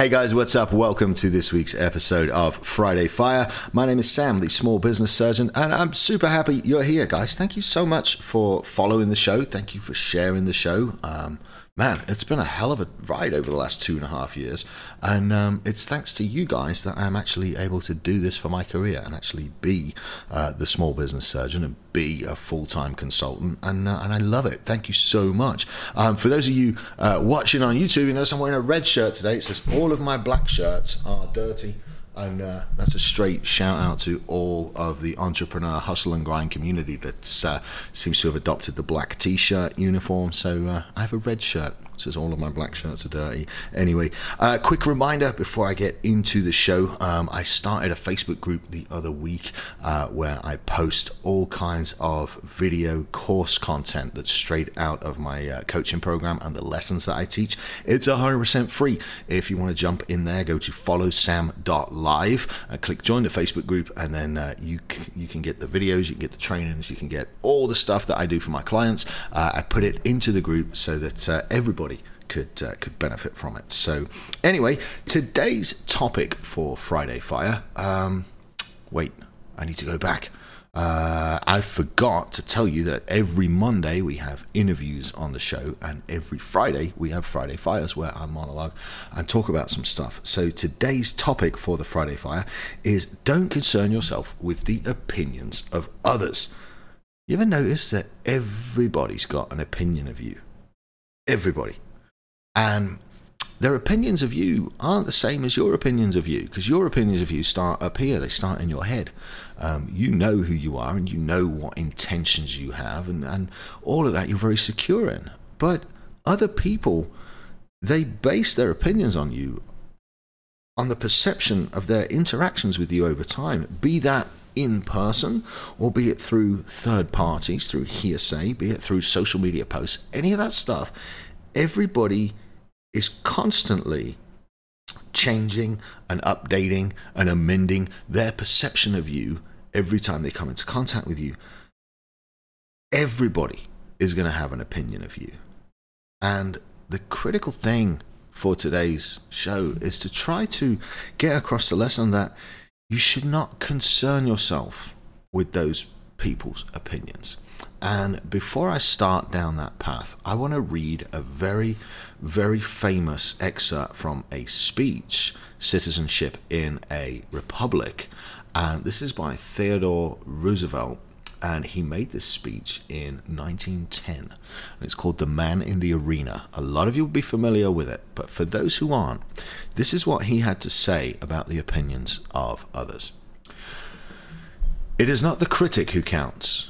Hey guys, what's up? Welcome to this week's episode of Friday Fire. My name is Sam, the small business surgeon, and I'm super happy you're here, guys. Thank you so much for following the show. Thank you for sharing the show. Um, man, it's been a hell of a ride over the last two and a half years. And um, it's thanks to you guys that I'm actually able to do this for my career and actually be uh, the small business surgeon and be a full time consultant. And, uh, and I love it. Thank you so much. Um, for those of you uh, watching on YouTube, you notice I'm wearing a red shirt today. It says all of my black shirts are dirty. And uh, that's a straight shout out to all of the entrepreneur hustle and grind community that uh, seems to have adopted the black t shirt uniform. So uh, I have a red shirt says all of my black shirts are dirty. Anyway, uh, quick reminder before I get into the show. Um, I started a Facebook group the other week uh, where I post all kinds of video course content that's straight out of my uh, coaching program and the lessons that I teach. It's 100% free. If you want to jump in there, go to followsam.live, uh, click join the Facebook group, and then uh, you c- you can get the videos, you can get the trainings, you can get all the stuff that I do for my clients. Uh, I put it into the group so that uh, everybody could uh, could benefit from it. So, anyway, today's topic for Friday Fire. Um, wait, I need to go back. Uh, I forgot to tell you that every Monday we have interviews on the show, and every Friday we have Friday Fires where I monologue and talk about some stuff. So today's topic for the Friday Fire is don't concern yourself with the opinions of others. You ever notice that everybody's got an opinion of you? Everybody. And their opinions of you aren't the same as your opinions of you because your opinions of you start up here, they start in your head. Um, you know who you are and you know what intentions you have, and, and all of that you're very secure in. But other people, they base their opinions on you on the perception of their interactions with you over time, be that in person or be it through third parties, through hearsay, be it through social media posts, any of that stuff everybody is constantly changing and updating and amending their perception of you every time they come into contact with you. Everybody is going to have an opinion of you. And the critical thing for today's show is to try to get across the lesson that you should not concern yourself with those people's opinions. And before I start down that path, I want to read a very, very famous excerpt from a speech, Citizenship in a Republic. And this is by Theodore Roosevelt. And he made this speech in 1910. And it's called The Man in the Arena. A lot of you will be familiar with it, but for those who aren't, this is what he had to say about the opinions of others. It is not the critic who counts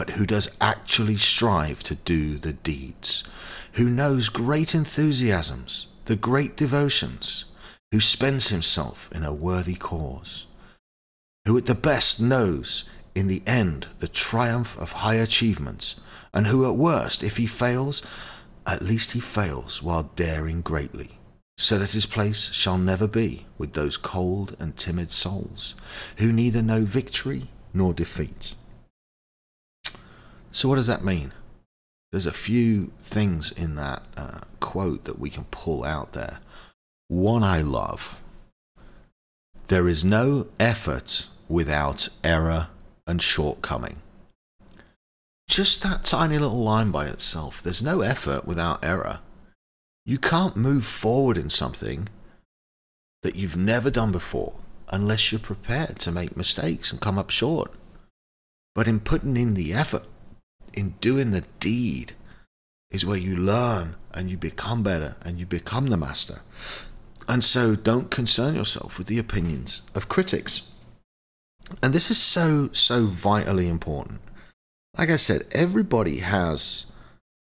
but who does actually strive to do the deeds, who knows great enthusiasms, the great devotions, who spends himself in a worthy cause, who at the best knows in the end the triumph of high achievements, and who at worst, if he fails, at least he fails while daring greatly, so that his place shall never be with those cold and timid souls, who neither know victory nor defeat. So, what does that mean? There's a few things in that uh, quote that we can pull out there. One I love there is no effort without error and shortcoming. Just that tiny little line by itself. There's no effort without error. You can't move forward in something that you've never done before unless you're prepared to make mistakes and come up short. But in putting in the effort, in doing the deed is where you learn and you become better and you become the master. And so don't concern yourself with the opinions of critics. And this is so, so vitally important. Like I said, everybody has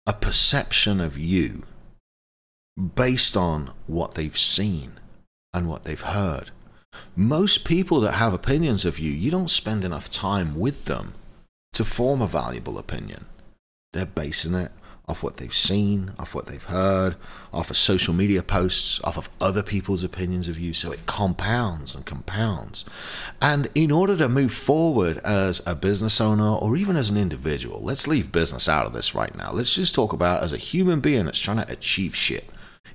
a perception of you based on what they've seen and what they've heard. Most people that have opinions of you, you don't spend enough time with them to form a valuable opinion. They're basing it off what they've seen, off what they've heard, off of social media posts, off of other people's opinions of you. So it compounds and compounds. And in order to move forward as a business owner or even as an individual, let's leave business out of this right now. Let's just talk about as a human being that's trying to achieve shit.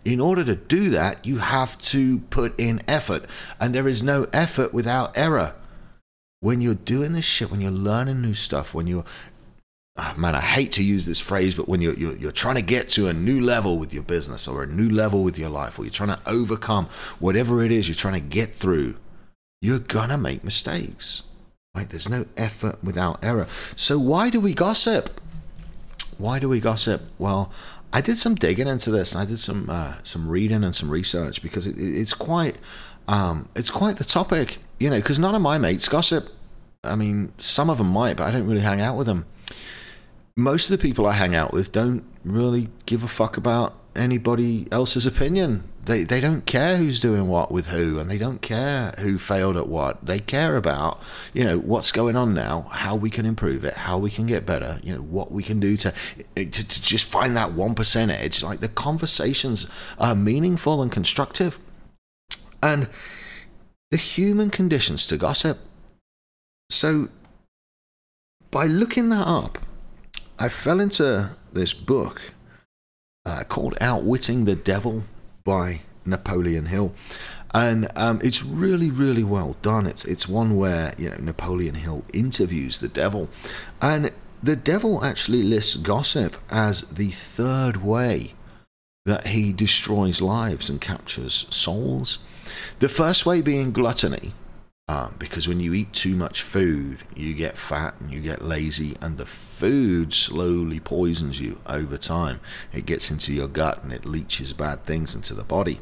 In order to do that, you have to put in effort. And there is no effort without error. When you're doing this shit, when you're learning new stuff, when you're oh man, I hate to use this phrase, but when you're, you're, you're trying to get to a new level with your business or a new level with your life, or you're trying to overcome whatever it is you're trying to get through, you're gonna make mistakes. Right? There's no effort without error. So why do we gossip? Why do we gossip? Well, I did some digging into this, and I did some uh, some reading and some research because it, it's quite um, it's quite the topic, you know. Because none of my mates gossip. I mean, some of them might, but I don't really hang out with them most of the people I hang out with don't really give a fuck about anybody else's opinion. They they don't care who's doing what with who, and they don't care who failed at what. They care about you know what's going on now, how we can improve it, how we can get better. You know what we can do to eh, to, to just find that one percent edge. Like the conversations are meaningful and constructive, and the human conditions to gossip. So by looking that up I fell into this book uh, called Outwitting the Devil by Napoleon Hill. And um, it's really, really well done. It's it's one where you know Napoleon Hill interviews the devil, and the devil actually lists gossip as the third way that he destroys lives and captures souls. The first way being gluttony, um, because when you eat too much food, you get fat and you get lazy, and the food slowly poisons you over time. It gets into your gut and it leaches bad things into the body.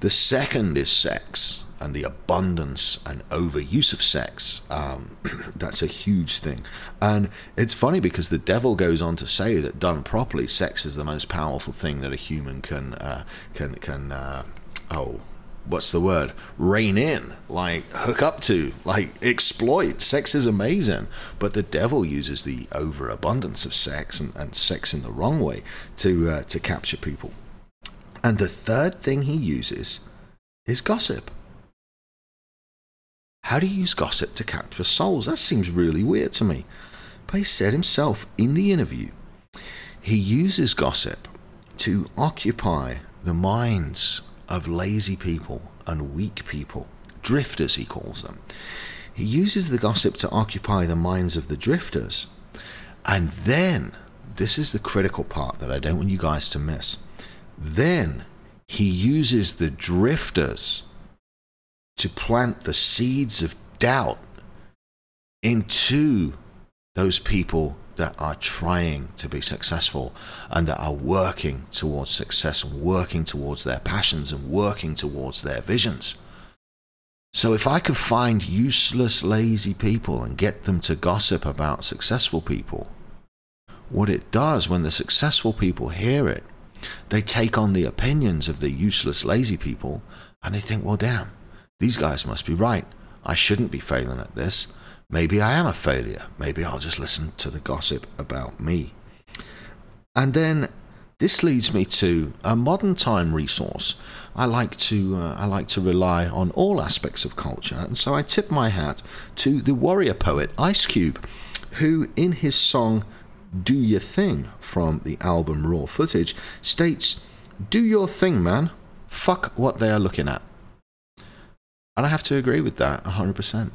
The second is sex and the abundance and overuse of sex. Um, that's a huge thing. And it's funny because the devil goes on to say that done properly, sex is the most powerful thing that a human can uh, can can. Uh, oh what's the word rein in like hook up to like exploit sex is amazing but the devil uses the overabundance of sex and, and sex in the wrong way to uh, to capture people and the third thing he uses is gossip how do you use gossip to capture souls that seems really weird to me but he said himself in the interview he uses gossip to occupy the minds of lazy people and weak people, drifters, he calls them. He uses the gossip to occupy the minds of the drifters. And then, this is the critical part that I don't want you guys to miss. Then he uses the drifters to plant the seeds of doubt into those people that are trying to be successful and that are working towards success and working towards their passions and working towards their visions. So, if I could find useless, lazy people and get them to gossip about successful people, what it does when the successful people hear it, they take on the opinions of the useless, lazy people and they think, well, damn, these guys must be right. I shouldn't be failing at this. Maybe I am a failure. Maybe I'll just listen to the gossip about me. And then this leads me to a modern time resource. I like to uh, I like to rely on all aspects of culture, and so I tip my hat to the warrior poet Ice Cube, who in his song "Do Your Thing" from the album Raw Footage states, "Do your thing, man. Fuck what they are looking at." And I have to agree with that 100%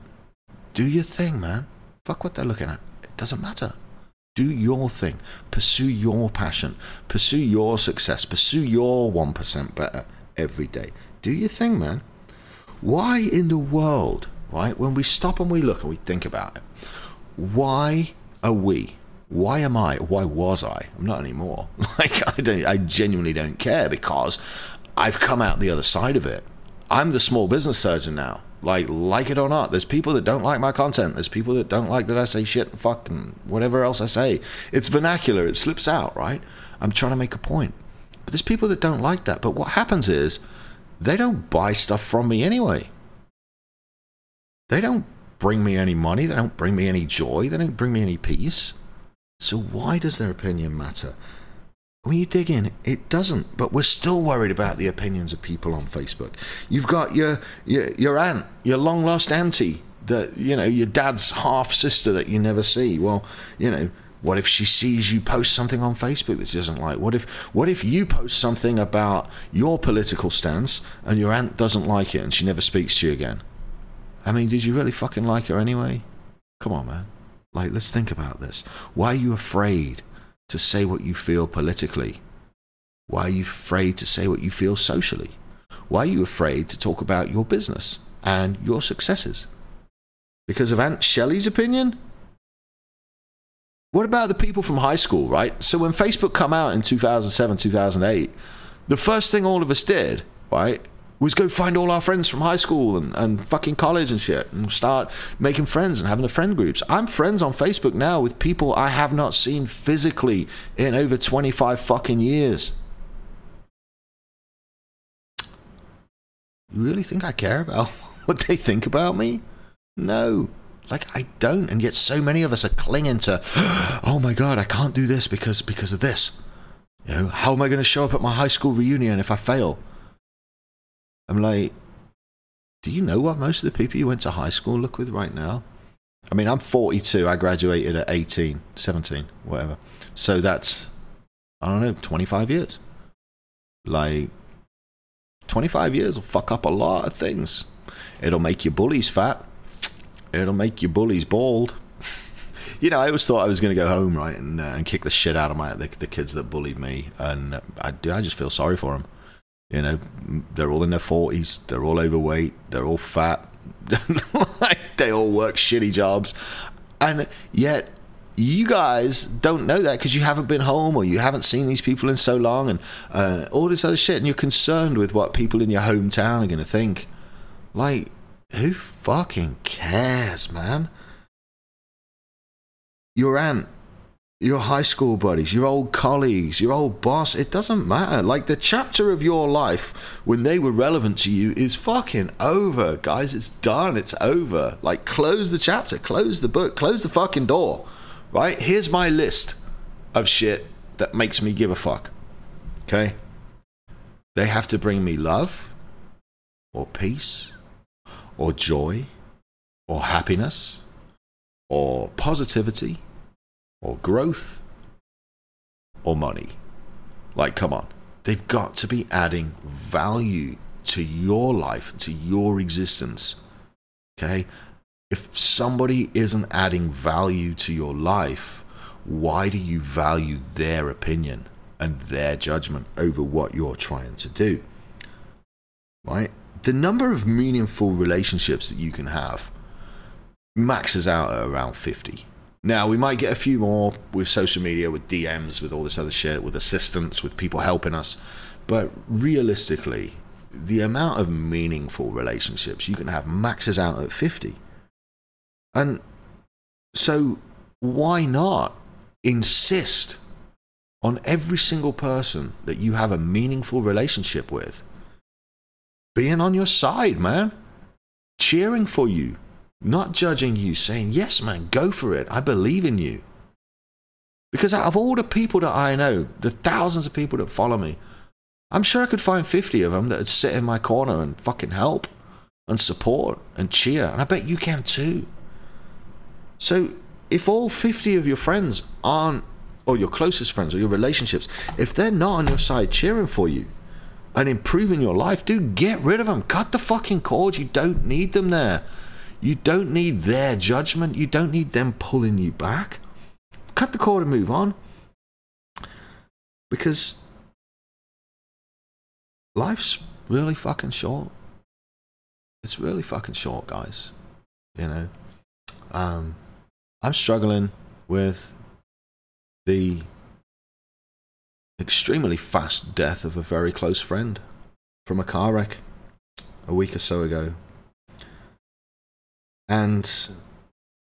do your thing, man. Fuck what they're looking at. It doesn't matter. Do your thing. Pursue your passion. Pursue your success. Pursue your 1% better every day. Do your thing, man. Why in the world, right, when we stop and we look and we think about it, why are we, why am I, why was I, I'm not anymore, like I, don't, I genuinely don't care because I've come out the other side of it I'm the small business surgeon now. Like, like it or not, there's people that don't like my content. There's people that don't like that I say shit and fuck and whatever else I say. It's vernacular. It slips out, right? I'm trying to make a point. But there's people that don't like that. But what happens is they don't buy stuff from me anyway. They don't bring me any money. They don't bring me any joy. They don't bring me any peace. So why does their opinion matter? When you dig in, it doesn't. But we're still worried about the opinions of people on Facebook. You've got your your, your aunt, your long lost auntie, that you know, your dad's half sister that you never see. Well, you know, what if she sees you post something on Facebook that she doesn't like? What if what if you post something about your political stance and your aunt doesn't like it and she never speaks to you again? I mean, did you really fucking like her anyway? Come on, man. Like, let's think about this. Why are you afraid to say what you feel politically? Why are you afraid to say what you feel socially? Why are you afraid to talk about your business and your successes? Because of Aunt Shelley's opinion? What about the people from high school, right? So when Facebook come out in 2007, 2008, the first thing all of us did, right, was go find all our friends from high school and, and fucking college and shit and start making friends and having the friend groups. I'm friends on Facebook now with people I have not seen physically in over 25 fucking years. You really think I care about what they think about me? No. Like I don't, and yet so many of us are clinging to, oh my god, I can't do this because because of this. You know, how am I going to show up at my high school reunion if I fail? I'm like, do you know what most of the people you went to high school look with right now? I mean, I'm 42. I graduated at 18, 17, whatever. So that's, I don't know, 25 years. Like, 25 years will fuck up a lot of things. It'll make your bullies fat. It'll make your bullies bald. you know, I always thought I was going to go home, right, and, uh, and kick the shit out of my the, the kids that bullied me. And I, I just feel sorry for them you know, they're all in their 40s, they're all overweight, they're all fat, like they all work shitty jobs. And yet, you guys don't know that because you haven't been home or you haven't seen these people in so long and uh, all this other shit. And you're concerned with what people in your hometown are going to think. Like, who fucking cares, man? Your aunt your high school buddies, your old colleagues, your old boss, it doesn't matter. Like the chapter of your life when they were relevant to you is fucking over, guys. It's done. It's over. Like close the chapter, close the book, close the fucking door. Right? Here's my list of shit that makes me give a fuck. Okay? They have to bring me love or peace or joy or happiness or positivity or growth or money. Like, come on. They've got to be adding value to your life, to your existence. Okay? If somebody isn't adding value to your life, why do you value their opinion and their judgment over what you're trying to do? Right? The number of meaningful relationships that you can have maxes out at around 50. Now, we might get a few more with social media, with DMs, with all this other shit, with assistance, with people helping us. But realistically, the amount of meaningful relationships you can have maxes out at 50. And so, why not insist on every single person that you have a meaningful relationship with being on your side, man? Cheering for you, not judging you, saying, Yes, man, go for it. I believe in you. Because out of all the people that I know, the thousands of people that follow me, I'm sure I could find 50 of them that would sit in my corner and fucking help and support and cheer. And I bet you can too. So if all 50 of your friends aren't, or your closest friends or your relationships, if they're not on your side cheering for you and improving your life, dude, get rid of them. Cut the fucking cords. You don't need them there. You don't need their judgment. You don't need them pulling you back. Cut the cord and move on. Because life's really fucking short. It's really fucking short, guys. You know, um, I'm struggling with the extremely fast death of a very close friend from a car wreck. a week or so ago. And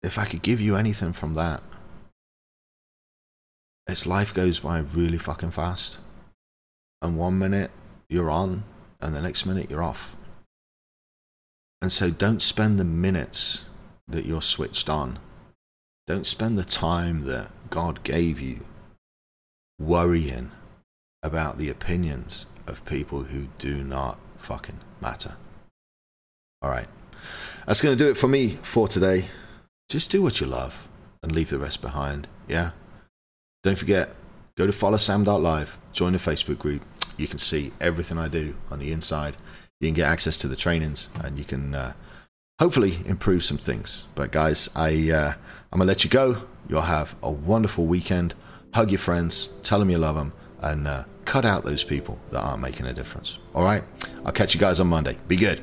if I could give you anything from that, it's life goes by really fucking fast. And one minute you're on, and the next minute you're off. And so don't spend the minutes that you're switched on. Don't spend the time that God gave you worrying about the opinions of people who do not fucking matter. All right. That's going to do it for me for today. Just do what you love and leave the rest behind. Yeah. Don't forget, go to follow Sam.live, join the Facebook group. You can see everything I do on the inside. You can get access to the trainings and you can uh, hopefully improve some things. But guys, I, uh, I'm going to let you go. You'll have a wonderful weekend. Hug your friends, tell them you love them, and uh, cut out those people that aren't making a difference. All right? I'll catch you guys on Monday. Be good.